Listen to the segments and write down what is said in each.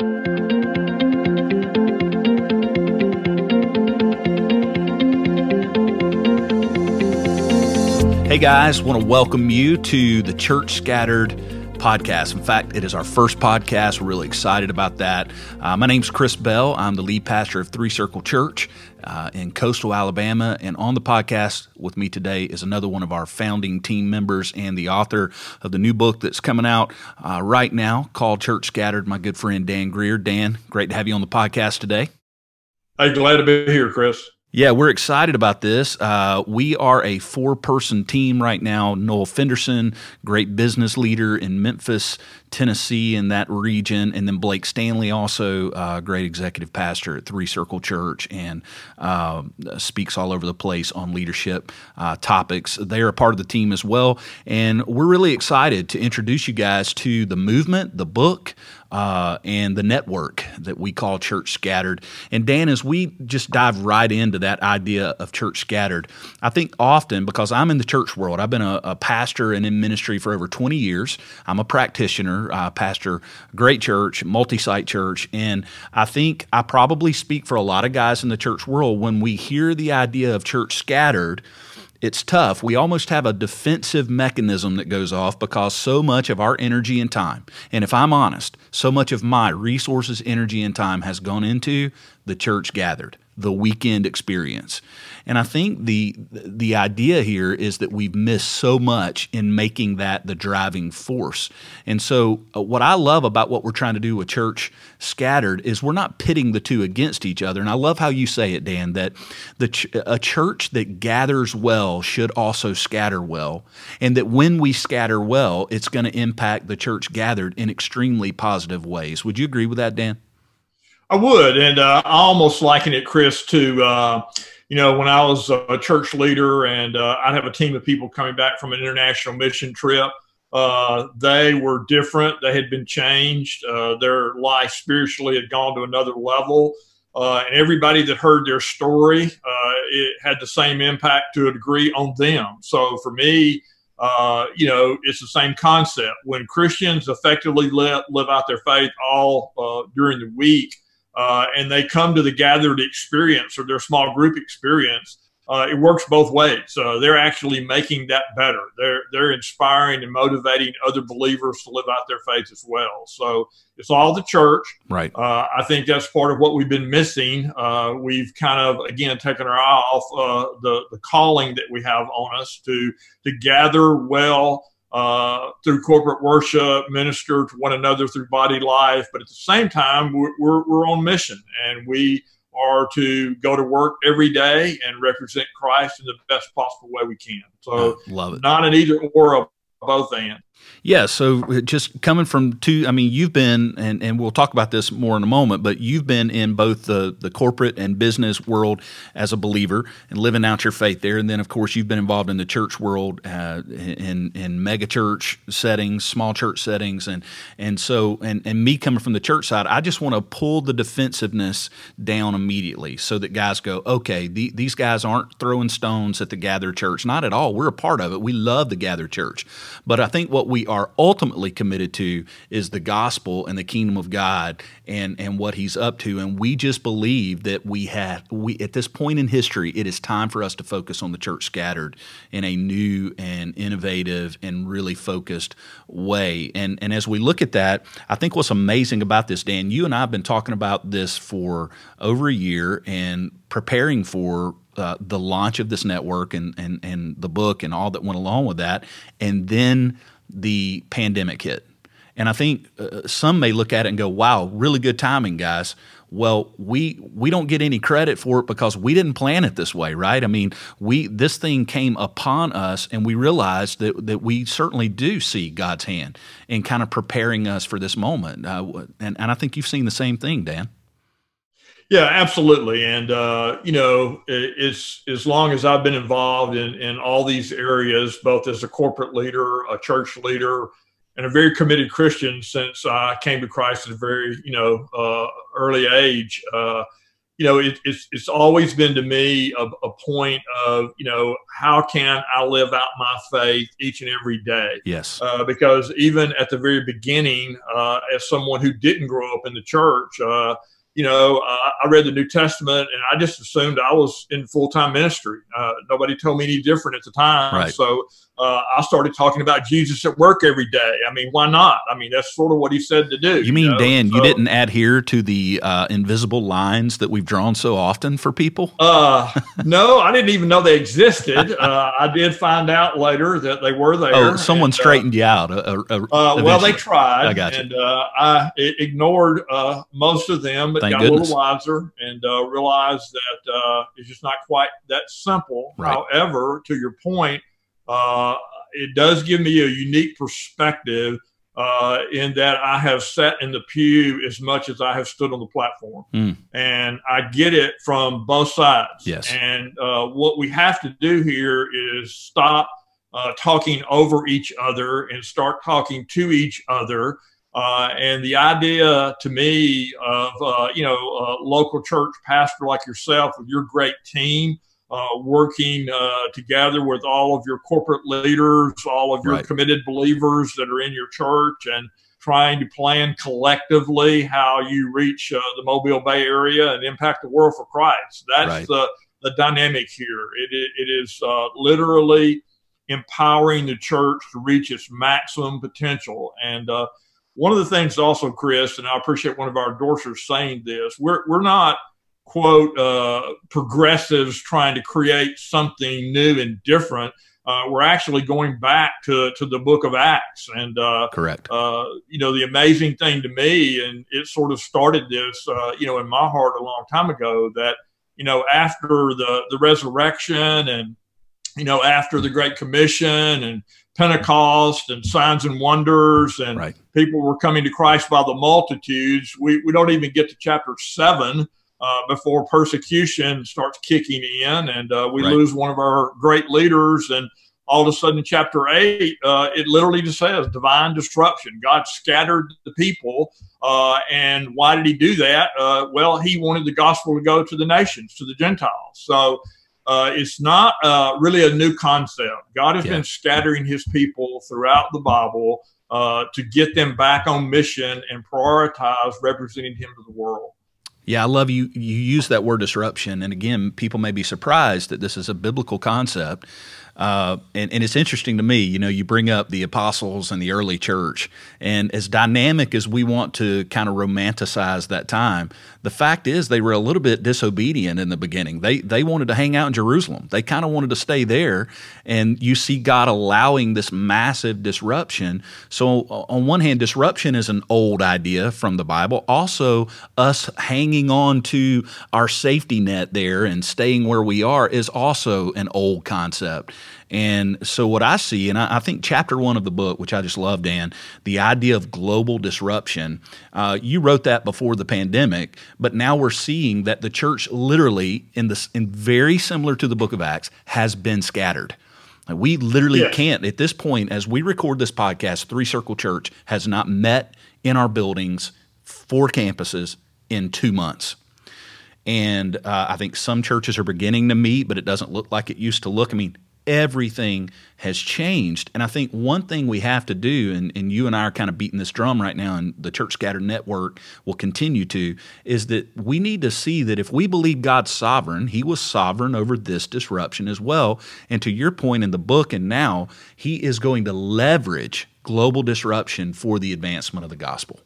Hey guys, want to welcome you to the Church Scattered podcast. In fact, it is our first podcast. We're really excited about that. Uh, my name's Chris Bell. I'm the lead pastor of Three Circle Church uh, in coastal Alabama. And on the podcast with me today is another one of our founding team members and the author of the new book that's coming out uh, right now called Church Scattered, my good friend Dan Greer. Dan, great to have you on the podcast today. Hey, glad to be here, Chris. Yeah, we're excited about this. Uh, we are a four person team right now. Noel Fenderson, great business leader in Memphis, Tennessee, in that region. And then Blake Stanley, also uh, great executive pastor at Three Circle Church and uh, speaks all over the place on leadership uh, topics. They're a part of the team as well. And we're really excited to introduce you guys to the movement, the book uh, and the network that we call Church Scattered. And Dan, as we just dive right into that idea of Church Scattered, I think often because I'm in the church world, I've been a, a pastor and in ministry for over 20 years. I'm a practitioner, pastor great church, multi site church. And I think I probably speak for a lot of guys in the church world when we hear the idea of church scattered it's tough. We almost have a defensive mechanism that goes off because so much of our energy and time, and if I'm honest, so much of my resources, energy, and time has gone into the church gathered the weekend experience. And I think the the idea here is that we've missed so much in making that the driving force. And so uh, what I love about what we're trying to do with church scattered is we're not pitting the two against each other. And I love how you say it Dan that the ch- a church that gathers well should also scatter well and that when we scatter well it's going to impact the church gathered in extremely positive ways. Would you agree with that Dan? I would, and uh, I almost liken it, Chris, to uh, you know when I was a church leader, and uh, I'd have a team of people coming back from an international mission trip. Uh, they were different; they had been changed. Uh, their life spiritually had gone to another level, uh, and everybody that heard their story, it had the same impact to a degree on them. So for me. Uh, you know, it's the same concept. When Christians effectively live, live out their faith all uh, during the week, uh, and they come to the gathered experience or their small group experience, uh, it works both ways. Uh, they're actually making that better. They're they're inspiring and motivating other believers to live out their faith as well. So it's all the church, right? Uh, I think that's part of what we've been missing. Uh, we've kind of again taken our eye off uh, the the calling that we have on us to to gather well uh, through corporate worship, minister to one another through body life. But at the same time, we're, we're, we're, on mission and we are to go to work every day and represent Christ in the best possible way we can. So, love it. Not an either or of both and. Yeah, so just coming from two, I mean, you've been, and, and we'll talk about this more in a moment, but you've been in both the, the corporate and business world as a believer and living out your faith there. And then, of course, you've been involved in the church world uh, in, in mega church settings, small church settings. And, and so, and, and me coming from the church side, I just want to pull the defensiveness down immediately so that guys go, okay, the, these guys aren't throwing stones at the gathered church. Not at all. We're a part of it. We love the gathered church. But I think what we are ultimately committed to is the gospel and the kingdom of God and and what he's up to and we just believe that we have we at this point in history it is time for us to focus on the church scattered in a new and innovative and really focused way and and as we look at that I think what's amazing about this Dan you and I have been talking about this for over a year and preparing for uh, the launch of this network and, and, and the book and all that went along with that. And then the pandemic hit. And I think uh, some may look at it and go, "Wow, really good timing, guys." Well, we we don't get any credit for it because we didn't plan it this way, right? I mean, we this thing came upon us, and we realized that that we certainly do see God's hand in kind of preparing us for this moment. Uh, and and I think you've seen the same thing, Dan. Yeah, absolutely. And uh, you know, it's as long as I've been involved in in all these areas, both as a corporate leader, a church leader, and a very committed Christian since I came to Christ at a very you know uh, early age. Uh, you know, it, it's it's always been to me a, a, point of you know how can I live out my faith each and every day? Yes. Uh, because even at the very beginning, uh, as someone who didn't grow up in the church, uh, you know, uh, I read the New Testament and I just assumed I was in full time ministry. Uh, nobody told me any different at the time. Right. So uh, I started talking about Jesus at work every day. I mean, why not? I mean, that's sort of what he said to do. You mean, you know? Dan, so, you didn't adhere to the uh, invisible lines that we've drawn so often for people? Uh, no, I didn't even know they existed. Uh, I did find out later that they were there. Oh, someone and, uh, straightened you out. Uh, uh, well, they tried. I got you. And I ignored most of them, but Thank got goodness. a little wiser and realized that it's just not quite that simple. Right. However, to your point, uh, it does give me a unique perspective uh, in that I have sat in the pew as much as I have stood on the platform. Mm. And I get it from both sides. Yes. And uh, what we have to do here is stop uh, talking over each other and start talking to each other. Uh, and the idea to me of, uh, you know, a local church pastor like yourself with your great team, uh, working uh, together with all of your corporate leaders, all of your Right. committed believers that are in your church, and trying to plan collectively how you reach uh, the Mobile Bay Area and impact the world for Christ. That's Right. the, the dynamic here. It, it, it is uh, literally empowering the church to reach its maximum potential. And uh, one of the things also, Chris, and I appreciate one of our endorsers saying this, we're, we're not – quote uh, progressives trying to create something new and different. Uh, we're actually going back to, to the book of Acts. And, uh, Correct. uh, you know, the amazing thing to me, and it sort of started this, uh, you know, in my heart a long time ago, that, you know, after the, the resurrection and, you know, after the Great Commission and Pentecost and signs and wonders and Right. people were coming to Christ by the multitudes, we, we don't even get to chapter seven uh, before persecution starts kicking in and uh, we Right. lose one of our great leaders and all of a sudden chapter 8 uh, it literally just says divine disruption god scattered the people uh, and why did he do that? Uh, well he wanted the gospel to go to the nations to the gentiles. So uh, it's not uh, really a new concept. God has Yeah. been scattering his people throughout the bible uh, to get them back on mission and prioritize representing him to the world Yeah, I love you. You use that word disruption, and again, people may be surprised that this is a biblical concept. Uh, and, and it's interesting to me, you know, you bring up the apostles and the early church, and as dynamic as we want to kind of romanticize that time, the fact is they were a little bit disobedient in the beginning. They they wanted to hang out in Jerusalem. They kind of wanted to stay there, and you see God allowing this massive disruption. So on one hand, disruption is an old idea from the Bible. Also, us hanging on to our safety net there and staying where we are is also an old concept. And so, what I see, and I, I think chapter one of the book, which I just love, Dan, the idea of global disruption, uh, you wrote that before the pandemic, but now we're seeing that the church literally, in this, in very similar to the book of Acts, has been scattered. We literally Yes. can't, at this point, as we record this podcast, Three Circle Church has not met in our buildings, four campuses, in two months. And uh, I think some churches are beginning to meet, but it doesn't look like it used to look. I mean, everything has changed. And I think one thing we have to do, and, and you and I are kind of beating this drum right now, and the Church Scattered Network will continue to, is that we need to see that if we believe God's sovereign, He was sovereign over this disruption as well. And to your point in the book and now, He is going to leverage global disruption for the advancement of the gospel.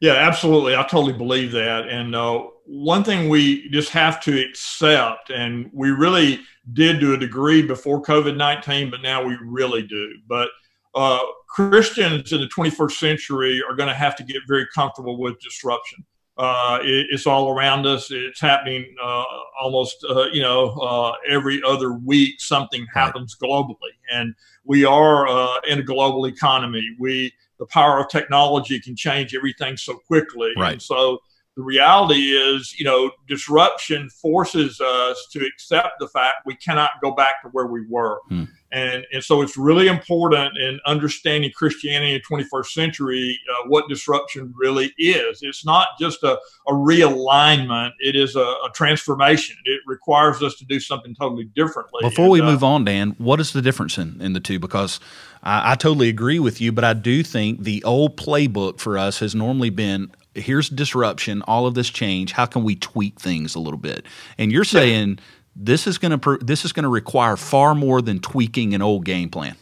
Yeah, absolutely. I totally believe that. And uh, one thing we just have to accept, and we really did to a degree before COVID 19, but now we really do. But uh, Christians in the 21st century are going to have to get very comfortable with disruption. Uh, it, it's all around us. It's happening uh, almost, uh, you know, uh, every other week. Something happens globally, and we are uh, in a global economy. We the power of technology can change everything so quickly. Right. And so the reality is, you know, disruption forces us to accept the fact we cannot go back to where we were. Hmm. And, and so it's really important in understanding Christianity in the 21st century uh, what disruption really is. It's not just a, a realignment, it is a, a, transformation. It requires us to do something totally differently. Before and, we uh, move on, Dan, what is the difference in, in the two? Because I, I totally agree with you, but I do think the old playbook for us has normally been here's disruption, all of this change. How can we tweak things a little bit? And you're saying, yeah this is going to this is going to require far more than tweaking an old game plan.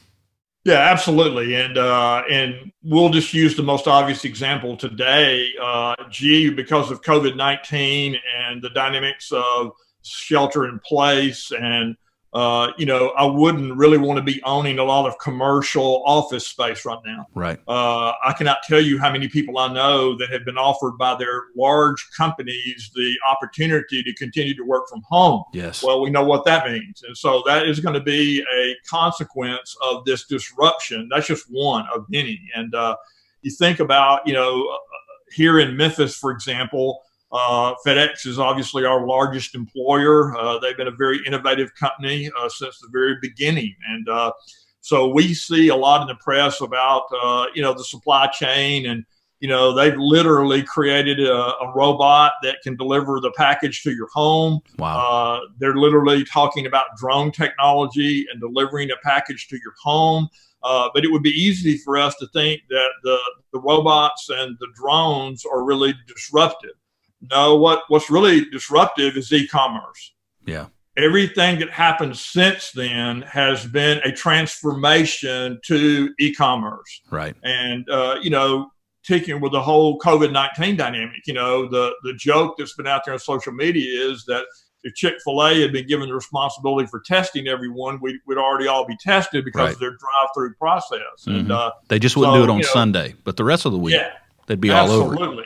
Yeah, absolutely, and uh, and we'll just use the most obvious example today. Uh, gee, because of COVID nineteen and the dynamics of shelter in place and uh, you know, I wouldn't really want to be owning a lot of commercial office space right now. Right. Uh, I cannot tell you how many people I know that have been offered by their large companies the opportunity to continue to work from home. Yes. Well, we know what that means. And so that is going to be a consequence of this disruption. That's just one of many. And uh, you think about, you know, uh, here in Memphis, for example, uh, FedEx is obviously our largest employer. Uh, they've been a very innovative company uh, since the very beginning, and uh, so we see a lot in the press about uh, you know the supply chain, and you know they've literally created a, a robot that can deliver the package to your home. Wow! Uh, they're literally talking about drone technology and delivering a package to your home. but it would be easy for us to think that the, the robots and the drones are really disruptive. No, what what's really disruptive is e-commerce. Yeah. Everything that happened since then has been a transformation to e-commerce. Right. And uh, you know, taking with the whole COVID nineteen dynamic, you know, the the joke that's been out there on social media is that if Chick Fil A had been given the responsibility for testing everyone, we, would already all be tested because right. of their drive-through process. Mm-hmm. And uh, they just wouldn't so, do it on you know, Sunday, but the rest of the week, yeah, they'd be all over. Absolutely.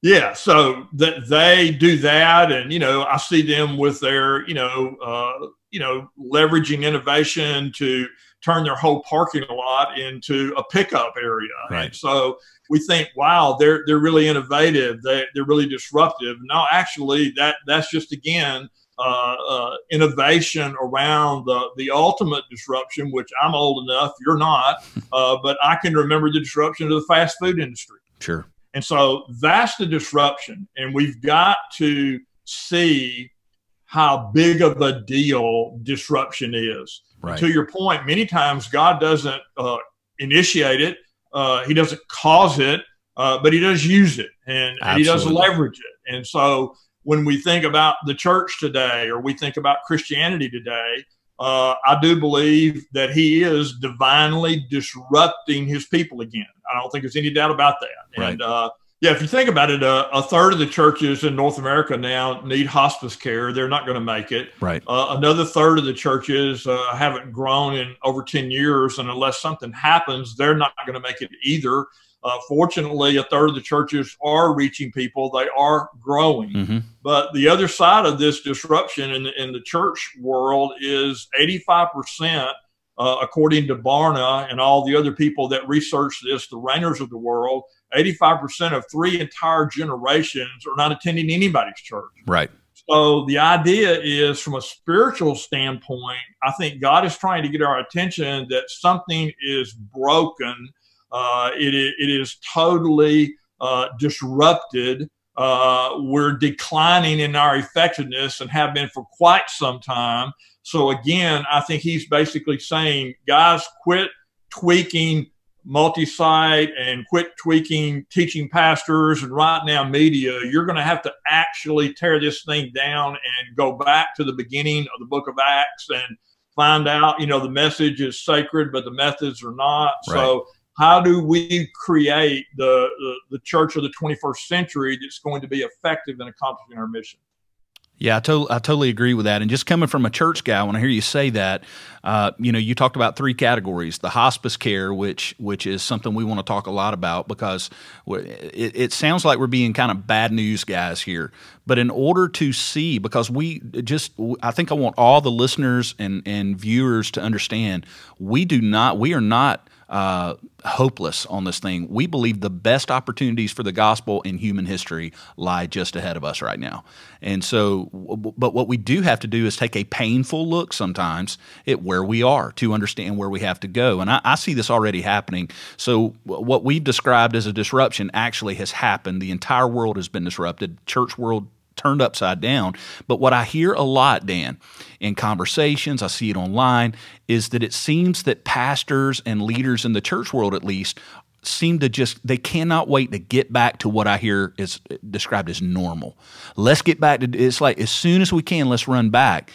Yeah, so that they do that, and you know, I see them with their, you know, uh, you know, leveraging innovation to turn their whole parking lot into a pickup area. Right. And so we think, wow, they're they're really innovative. They they're really disruptive. No, actually, that that's just again uh, uh, innovation around the the ultimate disruption. Which I'm old enough, you're not, uh, but I can remember the disruption of the fast food industry. Sure. And so that's the disruption. And we've got to see how big of a deal disruption is. Right. To your point, many times God doesn't uh, initiate it, uh, He doesn't cause it, uh, but He does use it and Absolutely. He does leverage it. And so when we think about the church today or we think about Christianity today, uh, I do believe that he is divinely disrupting his people again. I don't think there's any doubt about that. Right. And uh, yeah, if you think about it, uh, a third of the churches in North America now need hospice care. They're not going to make it. Right. Uh, another third of the churches uh, haven't grown in over 10 years. And unless something happens, they're not going to make it either. Uh, fortunately, a third of the churches are reaching people, they are growing. Mm-hmm. But the other side of this disruption in, in the church world is 85%. Uh, according to Barna and all the other people that research this, the Rainers of the world, 85% of three entire generations are not attending anybody's church. Right. So the idea is from a spiritual standpoint, I think God is trying to get our attention that something is broken uh, it, it is totally uh, disrupted. Uh, we're declining in our effectiveness and have been for quite some time. So, again, I think he's basically saying, guys, quit tweaking multi site and quit tweaking teaching pastors and RightNow Media. You're going to have to actually tear this thing down and go back to the beginning of the book of Acts and find out, you know, the message is sacred, but the methods are not. Right. So, how do we create the, the, the church of the 21st century that's going to be effective in accomplishing our mission? Yeah, I, to- I totally agree with that. And just coming from a church guy, when I hear you say that, uh, you know, you talked about three categories: the hospice care, which which is something we want to talk a lot about because it, it sounds like we're being kind of bad news guys here. But in order to see, because we just, I think I want all the listeners and and viewers to understand, we do not, we are not uh, hopeless on this thing. We believe the best opportunities for the gospel in human history lie just ahead of us right now. And so, but what we do have to do is take a painful look sometimes at where we are to understand where we have to go. And I, I see this already happening. So, what we've described as a disruption actually has happened. The entire world has been disrupted. Church world turned upside down. But what I hear a lot, Dan, in conversations, I see it online, is that it seems that pastors and leaders in the church world, at least, seem to just they cannot wait to get back to what I hear is described as normal. Let's get back to it's like as soon as we can, let's run back.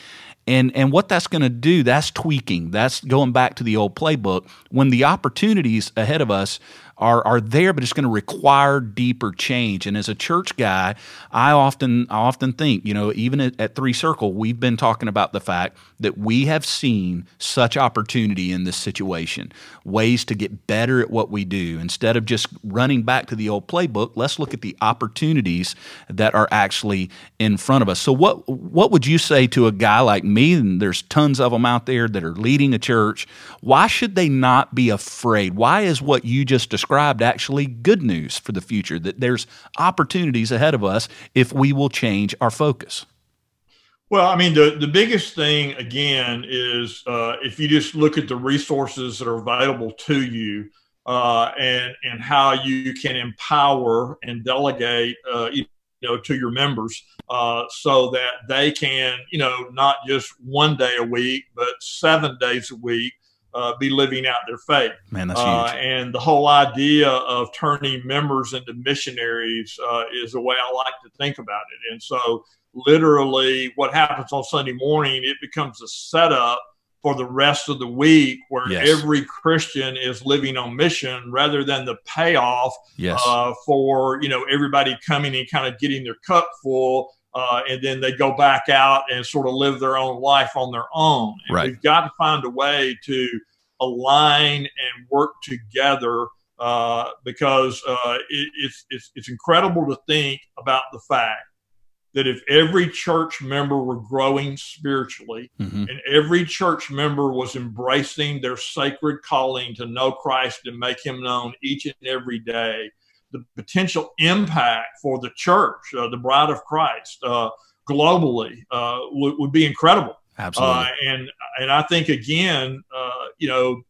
And and what that's going to do, that's tweaking. That's going back to the old playbook when the opportunities ahead of us are are there, but it's going to require deeper change. And as a church guy, I often I often think, you know, even at, at, Three Circle, we've been talking about the fact that we have seen such opportunity in this situation, ways to get better at what we do. Instead of just running back to the old playbook, let's look at the opportunities that are actually in front of us. So what what would you say to a guy like me? And there's tons of them out there that are leading a church. Why should they not be afraid? Why is what you just described described actually good news for the future, that there's opportunities ahead of us if we will change our focus. Well, I mean, the, the biggest thing, again, is uh, if you just look at the resources that are available to you uh, and, and how you can empower and delegate, uh, you know, to your members uh, so that they can, you know, not just one day a week, but seven days a week uh, be living out their faith. Man, that's uh, huge. and the whole idea of turning members into missionaries uh, is the way I like to think about it. And so, literally, what happens on Sunday morning, it becomes a setup for the rest of the week where yes. every Christian is living on mission rather than the payoff yes. uh, for you know everybody coming and kind of getting their cup full uh, and then they go back out and sort of live their own life on their own. And right. We've got to find a way to align and work together uh, because uh, it, it's, it's, it's incredible to think about the fact that if every church member were growing spiritually mm-hmm. and every church member was embracing their sacred calling to know Christ and make him known each and every day, the potential impact for the church, uh, the bride of Christ, uh, globally uh, would, would, be incredible. Absolutely. Uh, and and I think again, uh, you know,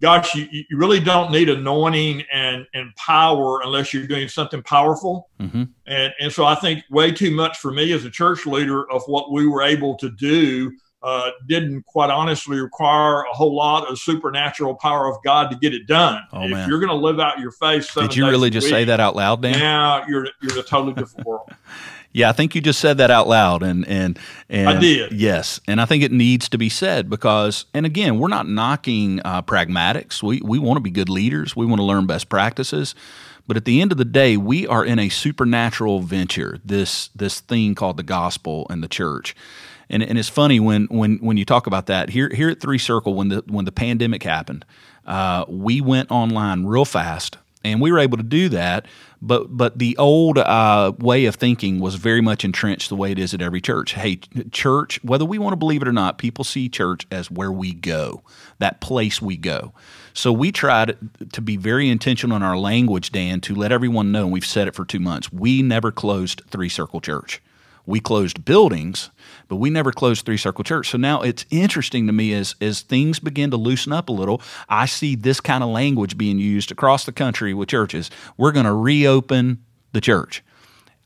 gosh, you, you really don't need anointing and, and power unless you're doing something powerful. Mm-hmm. And and so I think way too much for me as a church leader of what we were able to do uh, didn't quite honestly require a whole lot of supernatural power of God to get it done. Oh, if man. you're going to live out your faith, did you really just week, say that out loud, Dan? Now you're you're in a totally different world. Yeah, I think you just said that out loud, and and and I did. Yes, and I think it needs to be said because, and again, we're not knocking uh, pragmatics. We we want to be good leaders. We want to learn best practices. But at the end of the day, we are in a supernatural venture. This this thing called the gospel and the church. And, and it's funny when, when, when you talk about that here here at Three Circle when the when the pandemic happened, uh, we went online real fast and we were able to do that. But but the old uh, way of thinking was very much entrenched the way it is at every church. Hey, church, whether we want to believe it or not, people see church as where we go, that place we go. So we tried to be very intentional in our language, Dan, to let everyone know. And we've said it for two months. We never closed Three Circle Church. We closed buildings, but we never closed Three Circle Church. So now it's interesting to me as as things begin to loosen up a little, I see this kind of language being used across the country with churches. We're going to reopen the church.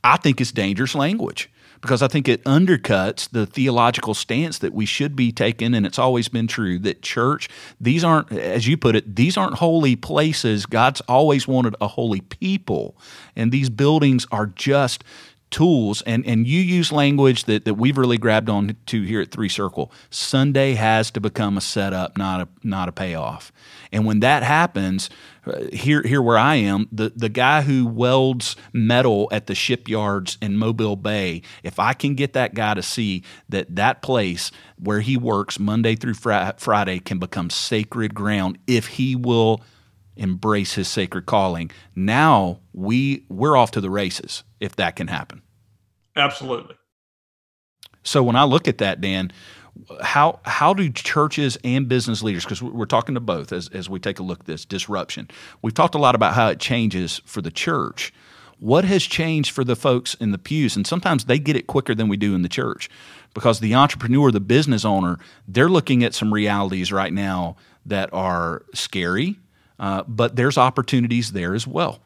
I think it's dangerous language because I think it undercuts the theological stance that we should be taking, and it's always been true that church, these aren't, as you put it, these aren't holy places. God's always wanted a holy people, and these buildings are just tools and and you use language that, that we've really grabbed on to here at three circle. Sunday has to become a setup not a not a payoff. And when that happens uh, here here where i am the the guy who welds metal at the shipyards in mobile bay if i can get that guy to see that that place where he works monday through fr- friday can become sacred ground if he will embrace his sacred calling. Now we we're off to the races if that can happen. Absolutely. So when I look at that, Dan, how how do churches and business leaders because we're talking to both as, as we take a look at this disruption we've talked a lot about how it changes for the church what has changed for the folks in the pews and sometimes they get it quicker than we do in the church because the entrepreneur the business owner they're looking at some realities right now that are scary uh, but there's opportunities there as well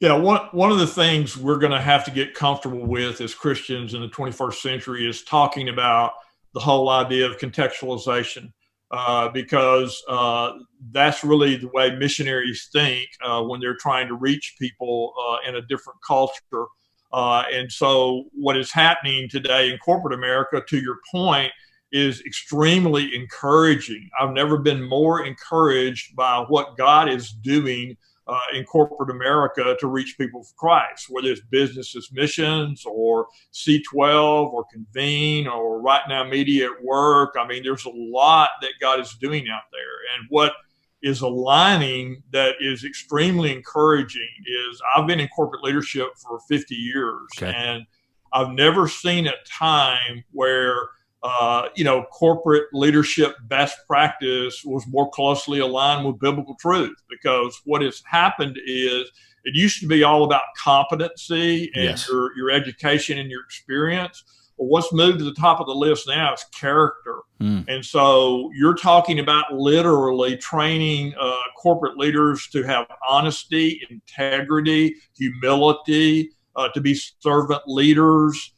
yeah, one one of the things we're going to have to get comfortable with as Christians in the 21st century is talking about the whole idea of contextualization, uh, because uh, that's really the way missionaries think uh, when they're trying to reach people uh, in a different culture. Uh, and so, what is happening today in corporate America, to your point, is extremely encouraging. I've never been more encouraged by what God is doing uh, in corporate America to reach people for Christ, whether it's businesses missions or C12 or Convene or RightNow Media at Work. I mean, there's a lot that God is doing out there. And what is aligning that is extremely encouraging is I've been in corporate leadership for 50 years okay. and I've never seen a time where uh, you know, corporate leadership best practice was more closely aligned with biblical truth because what has happened is it used to be all about competency and yes. your, your education and your experience. Well, what's moved to the top of the list now is character. Mm. And so you're talking about literally training uh, corporate leaders to have honesty, integrity, humility, uh, to be servant leaders,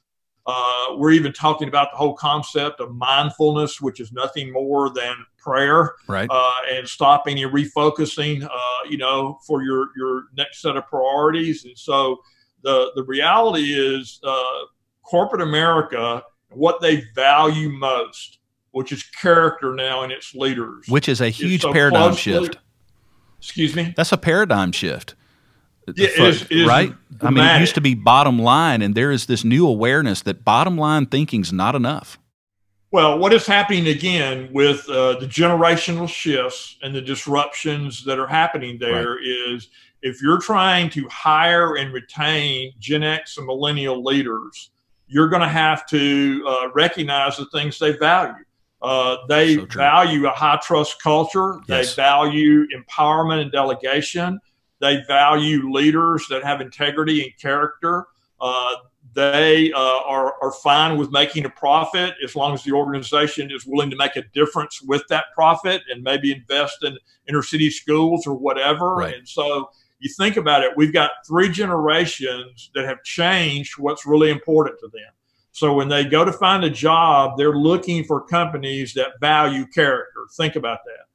uh, we're even talking about the whole concept of mindfulness, which is nothing more than prayer, right? Uh, and stopping and refocusing, uh, you know, for your your next set of priorities. And so the the reality is, uh, corporate America, what they value most, which is character now in its leaders, which is a huge so paradigm closely, shift. Excuse me. That's a paradigm shift yeah, it is, it is right? I mean, it used to be bottom line, and there is this new awareness that bottom line thinking is not enough. Well, what is happening again with uh, the generational shifts and the disruptions that are happening there right. is if you're trying to hire and retain Gen X and millennial leaders, you're going to have to uh, recognize the things they value. Uh, they so value a high trust culture. Yes. They value empowerment and delegation. They value leaders that have integrity and character. Uh, they uh, are, are fine with making a profit as long as the organization is willing to make a difference with that profit and maybe invest in inner city schools or whatever. Right. And so you think about it, we've got three generations that have changed what's really important to them. So when they go to find a job, they're looking for companies that value character. Think about that.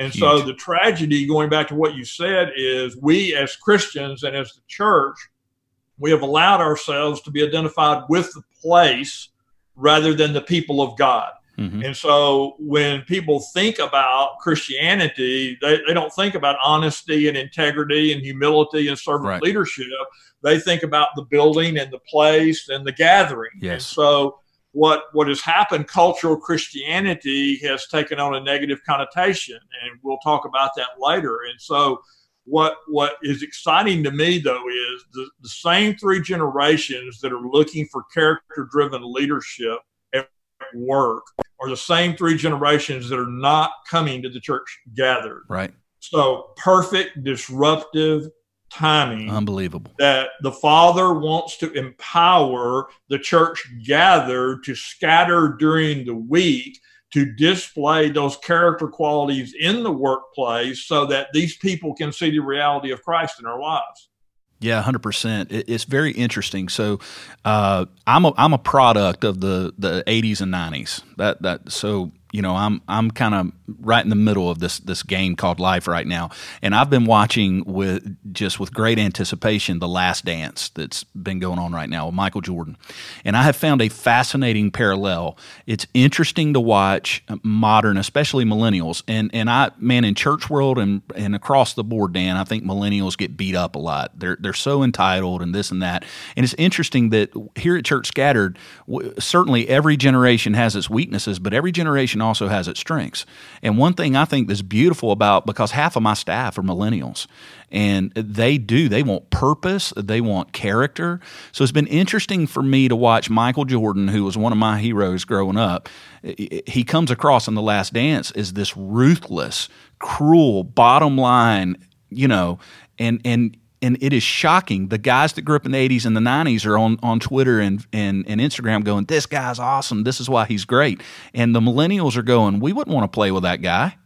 And Huge. so the tragedy, going back to what you said, is we as Christians and as the church, we have allowed ourselves to be identified with the place rather than the people of God. Mm-hmm. And so when people think about Christianity, they, they don't think about honesty and integrity and humility and servant right. leadership. They think about the building and the place and the gathering. Yes. And so what what has happened cultural christianity has taken on a negative connotation and we'll talk about that later. And so what what is exciting to me though is the, the same three generations that are looking for character driven leadership at work are the same three generations that are not coming to the church gathered. Right. So perfect disruptive timing. Unbelievable. That the Father wants to empower the church gathered to scatter during the week to display those character qualities in the workplace so that these people can see the reality of Christ in our lives. Yeah, hundred percent. It's very interesting. So, uh, I'm a I'm a product of the the '80s and '90s. That that so you know I'm I'm kind of right in the middle of this this game called life right now, and I've been watching with just with great anticipation the Last Dance that's been going on right now with Michael Jordan, and I have found a fascinating parallel. It's interesting to watch modern, especially millennials, and and I man in church world and and across the board, Dan, I think millennials get beat up a lot. They're they're so entitled and this and that, and it's interesting that here at Church Scattered, certainly every generation has its weaknesses, but every generation generation also has its strengths. And one thing I think that's beautiful about because half of my staff are millennials and they do they want purpose, they want character. So it's been interesting for me to watch Michael Jordan who was one of my heroes growing up. He comes across in the last dance as this ruthless, cruel, bottom line, you know, and and and it is shocking. The guys that grew up in the 80s and the 90s are on, on Twitter and, and, and Instagram going, This guy's awesome. This is why he's great. And the millennials are going, We wouldn't want to play with that guy.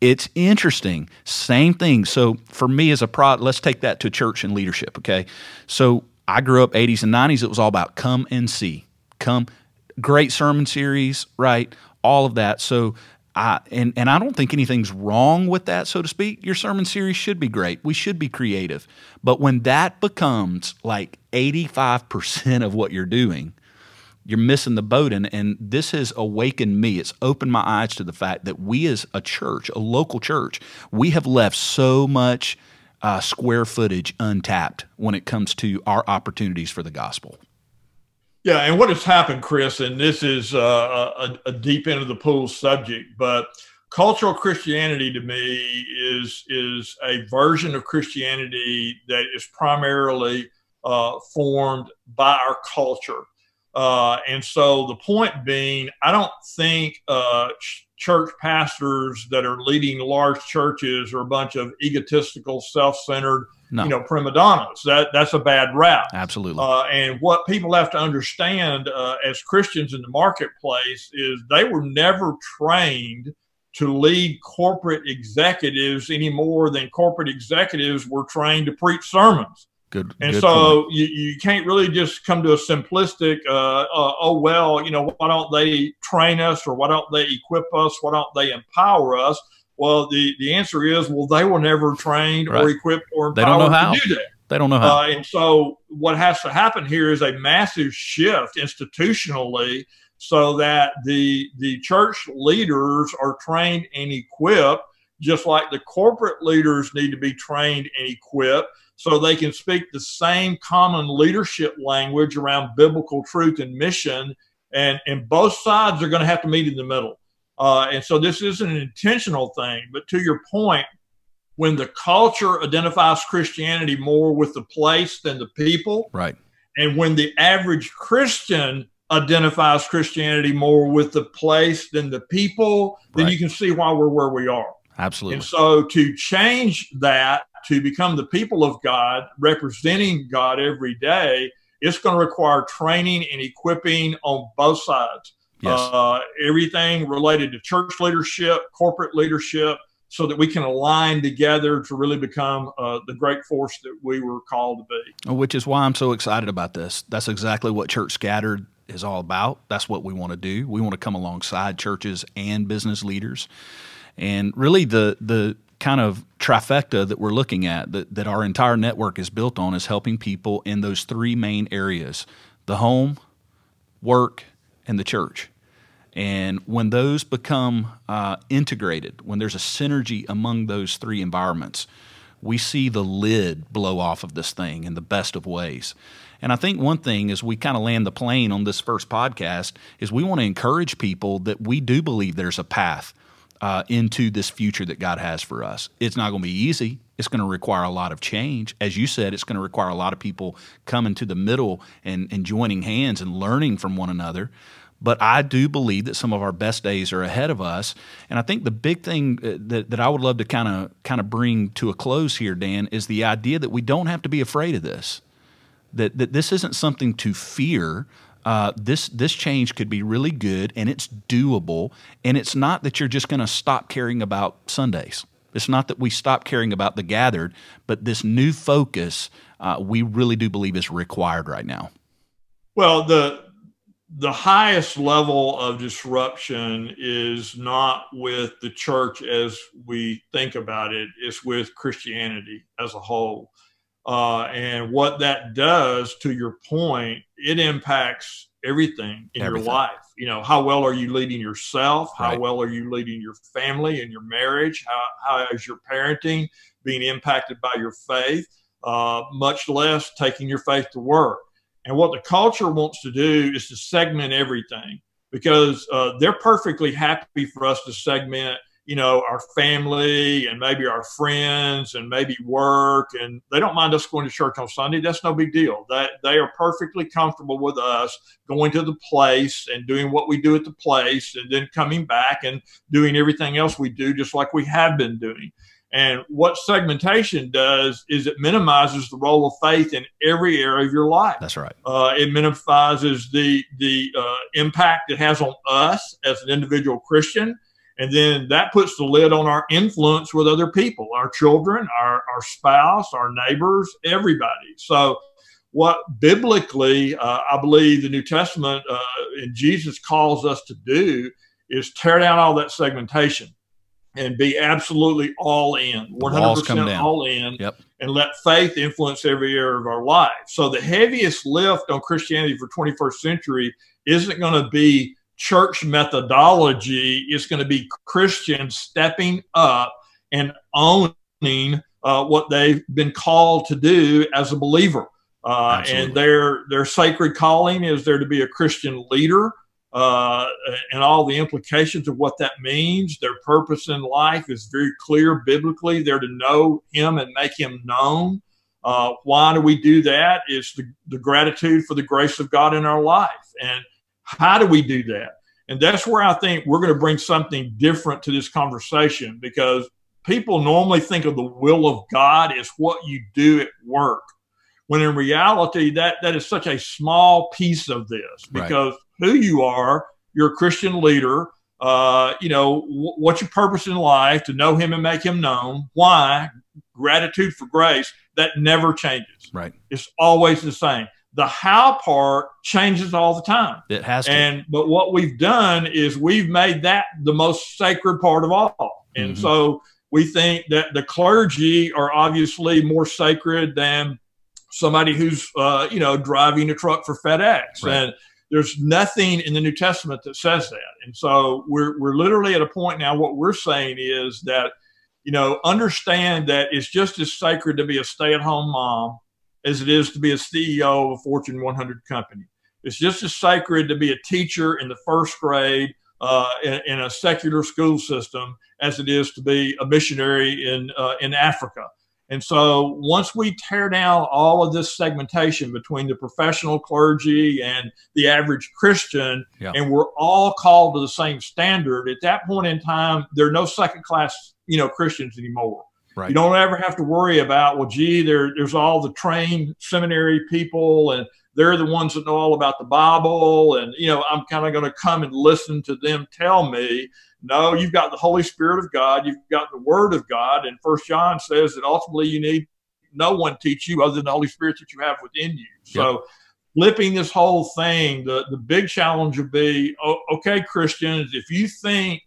It's interesting. Same thing. So for me as a prod, let's take that to church and leadership, okay? So I grew up 80s and 90s. It was all about come and see. Come, great sermon series, right? All of that. So I, and, and I don't think anything's wrong with that, so to speak. Your sermon series should be great. We should be creative. But when that becomes like 85% of what you're doing, you're missing the boat. And, and this has awakened me. It's opened my eyes to the fact that we, as a church, a local church, we have left so much uh, square footage untapped when it comes to our opportunities for the gospel. Yeah, and what has happened, Chris, and this is uh, a, a, deep end of the pool subject, but cultural Christianity to me is is a version of Christianity that is primarily uh, formed by our culture. Uh, and so the point being, I don't think uh, church pastors that are leading large churches are a bunch of egotistical, self-centered no. you know, prima donnas. That that's a bad rap. Absolutely. Uh, and what people have to understand uh, as Christians in the marketplace is they were never trained to lead corporate executives any more than corporate executives were trained to preach sermons. Good. And good so you, you can't really just come to a simplistic, uh, uh, oh, well, you know, why don't they train us or why don't they equip us? Why don't they empower us? Well, the, the answer is, well, they were never trained right. or equipped or empowered they don't know how. to do that. They don't know how. Uh, and so what has to happen here is a massive shift institutionally so that the the church leaders are trained and equipped just like the corporate leaders need to be trained and equipped so they can speak the same common leadership language around biblical truth and mission and and both sides are going to have to meet in the middle uh, and so this is an intentional thing. But to your point, when the culture identifies Christianity more with the place than the people, right? And when the average Christian identifies Christianity more with the place than the people, then you can see why we're where we are. Absolutely. And so to change that to become the people of God, representing God every day, it's going to require training and equipping on both sides. Yes. Uh, everything related to church leadership, corporate leadership, so that we can align together to really become uh, the great force that we were called to be. Which is why I'm so excited about this. That's exactly what Church Scattered is all about. That's what we want to do. We want to come alongside churches and business leaders. And really, the the kind of trifecta that we're looking at that, that our entire network is built on is helping people in those three main areas the home, work, and the church. And when those become uh, integrated, when there's a synergy among those three environments, we see the lid blow off of this thing in the best of ways. And I think one thing as we kind of land the plane on this first podcast is we want to encourage people that we do believe there's a path uh, into this future that God has for us. It's not going to be easy. It's going to require a lot of change. As you said, it's going to require a lot of people coming to the middle and, and joining hands and learning from one another. But I do believe that some of our best days are ahead of us. And I think the big thing uh, that, that I would love to kind of kind of bring to a close here, Dan, is the idea that we don't have to be afraid of this. That that this isn't something to fear. Uh, this this change could be really good and it's doable. And it's not that you're just going to stop caring about Sundays. It's not that we stop caring about the gathered, but this new focus uh, we really do believe is required right now. Well, the the highest level of disruption is not with the church as we think about it, it's with Christianity as a whole. Uh, and what that does, to your point, it impacts everything in everything. your life. You know, how well are you leading yourself? How right. well are you leading your family and your marriage? How, how is your parenting being impacted by your faith? Uh, much less taking your faith to work. And what the culture wants to do is to segment everything because uh, they're perfectly happy for us to segment you know our family and maybe our friends and maybe work and they don't mind us going to church on sunday that's no big deal that they are perfectly comfortable with us going to the place and doing what we do at the place and then coming back and doing everything else we do just like we have been doing and what segmentation does is it minimizes the role of faith in every area of your life. That's right. Uh, it minimizes the the uh, impact it has on us as an individual Christian, and then that puts the lid on our influence with other people, our children, our our spouse, our neighbors, everybody. So. What biblically, uh, I believe the New Testament uh, and Jesus calls us to do is tear down all that segmentation and be absolutely all in, 100% all in, yep. and let faith influence every area of our life. So the heaviest lift on Christianity for 21st century isn't going to be church methodology. is going to be Christians stepping up and owning uh, what they've been called to do as a believer. Uh, and their their sacred calling is there to be a Christian leader uh, and all the implications of what that means. Their purpose in life is very clear biblically. They're to know Him and make Him known. Uh, why do we do that? It's the, the gratitude for the grace of God in our life. And how do we do that? And that's where I think we're going to bring something different to this conversation because people normally think of the will of God as what you do at work when in reality that that is such a small piece of this because right who you are. You're a Christian leader. Uh, you know, w- what's your purpose in life? To know Him and make Him known. Why? Gratitude for grace. That never changes. Right. It's always the same. The how part changes all the time. It has to. And but what we've done is we've made that the most sacred part of all. And mm-hmm. so we think that the clergy are obviously more sacred than somebody who's uh, you know driving a truck for FedEx. Right. And there's nothing in the New Testament that says that. And so we're, we're literally at a point now, what we're saying is that, you know, understand that it's just as sacred to be a stay at home mom as it is to be a CEO of a Fortune 100 company. It's just as sacred to be a teacher in the first grade uh, in, in, a secular school system as it is to be a missionary in, uh, in Africa. And so once we tear down all of this segmentation between the professional clergy and the average Christian, yeah. and we're all called to the same standard, at that point in time, there are no second class, you know, Christians anymore. Right. You don't ever have to worry about, well, gee, there, there's all the trained seminary people and they're the ones that know all about the Bible. And, you know, I'm kind of going to come and listen to them tell me. No, you've got the Holy Spirit of God. You've got the Word of God. And First John says that ultimately you need no one teach you other than the Holy Spirit that you have within you. So yep. flipping this whole thing, the, the big challenge would be, okay, Christians, if you think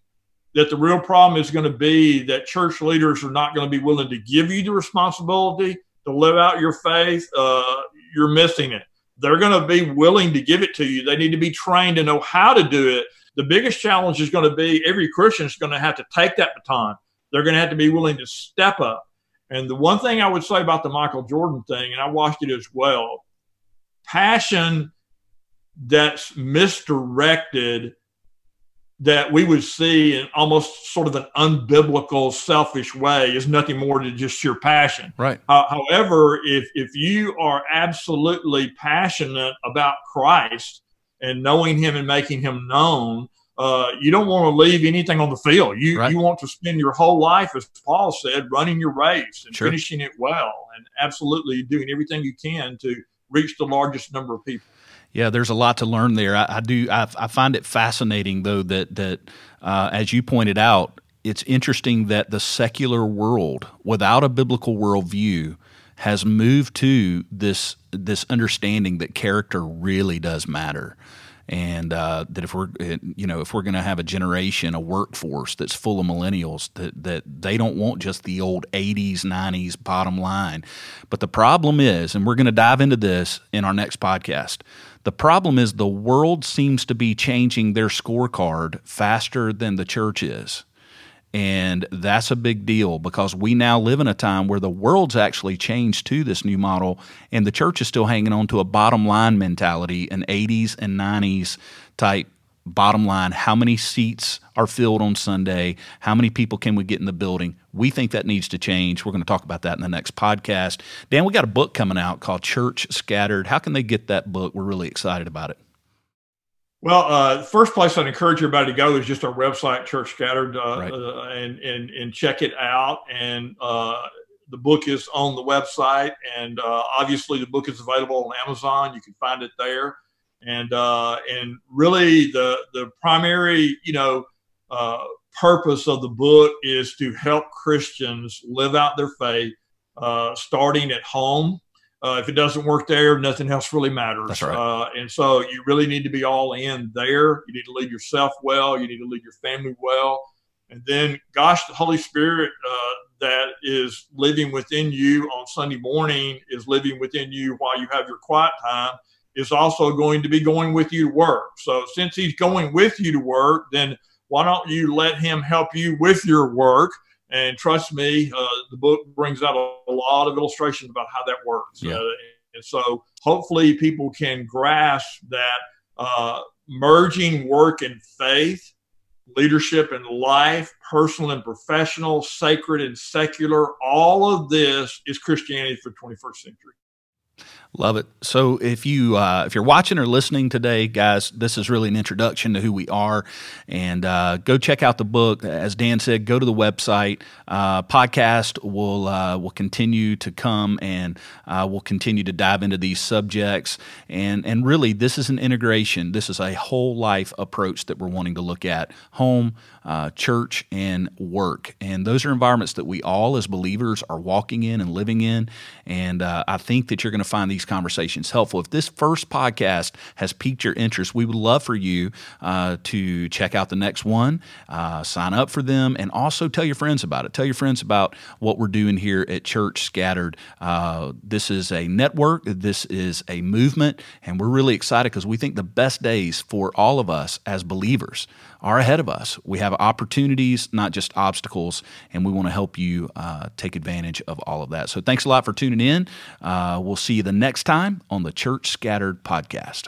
that the real problem is going to be that church leaders are not going to be willing to give you the responsibility to live out your faith, uh, you're missing it. They're going to be willing to give it to you. They need to be trained to know how to do it the biggest challenge is going to be every Christian is going to have to take that baton. They're going to have to be willing to step up. And the one thing I would say about the Michael Jordan thing, and I watched it as well, passion that's misdirected that we would see in almost sort of an unbiblical, selfish way is nothing more than just your passion. Right. Uh, however, if if you are absolutely passionate about Christ and knowing him and making him known, uh, you don't want to leave anything on the field. You right. you want to spend your whole life, as Paul said, running your race and sure. finishing it well, and absolutely doing everything you can to reach the largest number of people. Yeah, there's a lot to learn there. I, I do. I, I, find it fascinating, though, that that uh, as you pointed out, it's interesting that the secular world, without a biblical worldview, has moved to this this understanding that character really does matter and uh, that if we're you know if we're going to have a generation a workforce that's full of millennials that that they don't want just the old 80s 90s bottom line. But the problem is and we're going to dive into this in our next podcast the problem is the world seems to be changing their scorecard faster than the church is and that's a big deal because we now live in a time where the world's actually changed to this new model, and the church is still hanging on to a bottom line mentality, an 80s and 90s type Bottom line, how many seats are filled on Sunday? How many people can we get in the building? We think that needs to change. We're going to talk about that in the next podcast. Dan, we got a book coming out called Church Scattered. How can they get that book? We're really excited about it. Well, uh, first place I'd encourage everybody to go is just our website, Church Scattered, uh, Right. uh, and, and and check it out. And uh, the book is on the website, and uh, obviously the book is available on Amazon. You can find it there. And uh, and really, the the primary you know uh, purpose of the book is to help Christians live out their faith, uh, starting at home. Uh, if it doesn't work there, nothing else really matters. That's right. Uh, and so you really need to be all in there. You need to lead yourself well. You need to lead your family well. And then, gosh, the Holy Spirit uh, that is living within you on Sunday morning is living within you while you have your quiet time is also going to be going with you to work. So since he's going with you to work, then why don't you let him help you with your work? And trust me, uh, the book brings out a, a lot of illustrations about how that works. Yeah. Uh, and so hopefully people can grasp that uh, merging work and faith, leadership and life, personal and professional, sacred and secular, all of this is Christianity for the 21st century. Love it. So if you uh, if you're watching or listening today, guys, this is really an introduction to who we are, and uh, go check out the book. As Dan said, go to the website. Uh, podcast will uh, will continue to come, and uh, we'll continue to dive into these subjects. And and really, this is an integration. This is a whole life approach that we're wanting to look at: home, uh, church, and work. And those are environments that we all, as believers, are walking in and living in. And I think that you're going to find these conversations helpful. If this first podcast has piqued your interest, we would love for you uh, to check out the next one, uh, sign up for them, and also tell your friends about it. Tell your friends about what we're doing here at Church Scattered. Uh, this is a network, this is a movement, and we're really excited because we think the best days for all of us as believers are ahead of us. We have opportunities, not just obstacles, and we want to help you uh, take advantage of all of that. So thanks a lot for tuning in. Uh, we'll see you the next time on the Church Scattered podcast.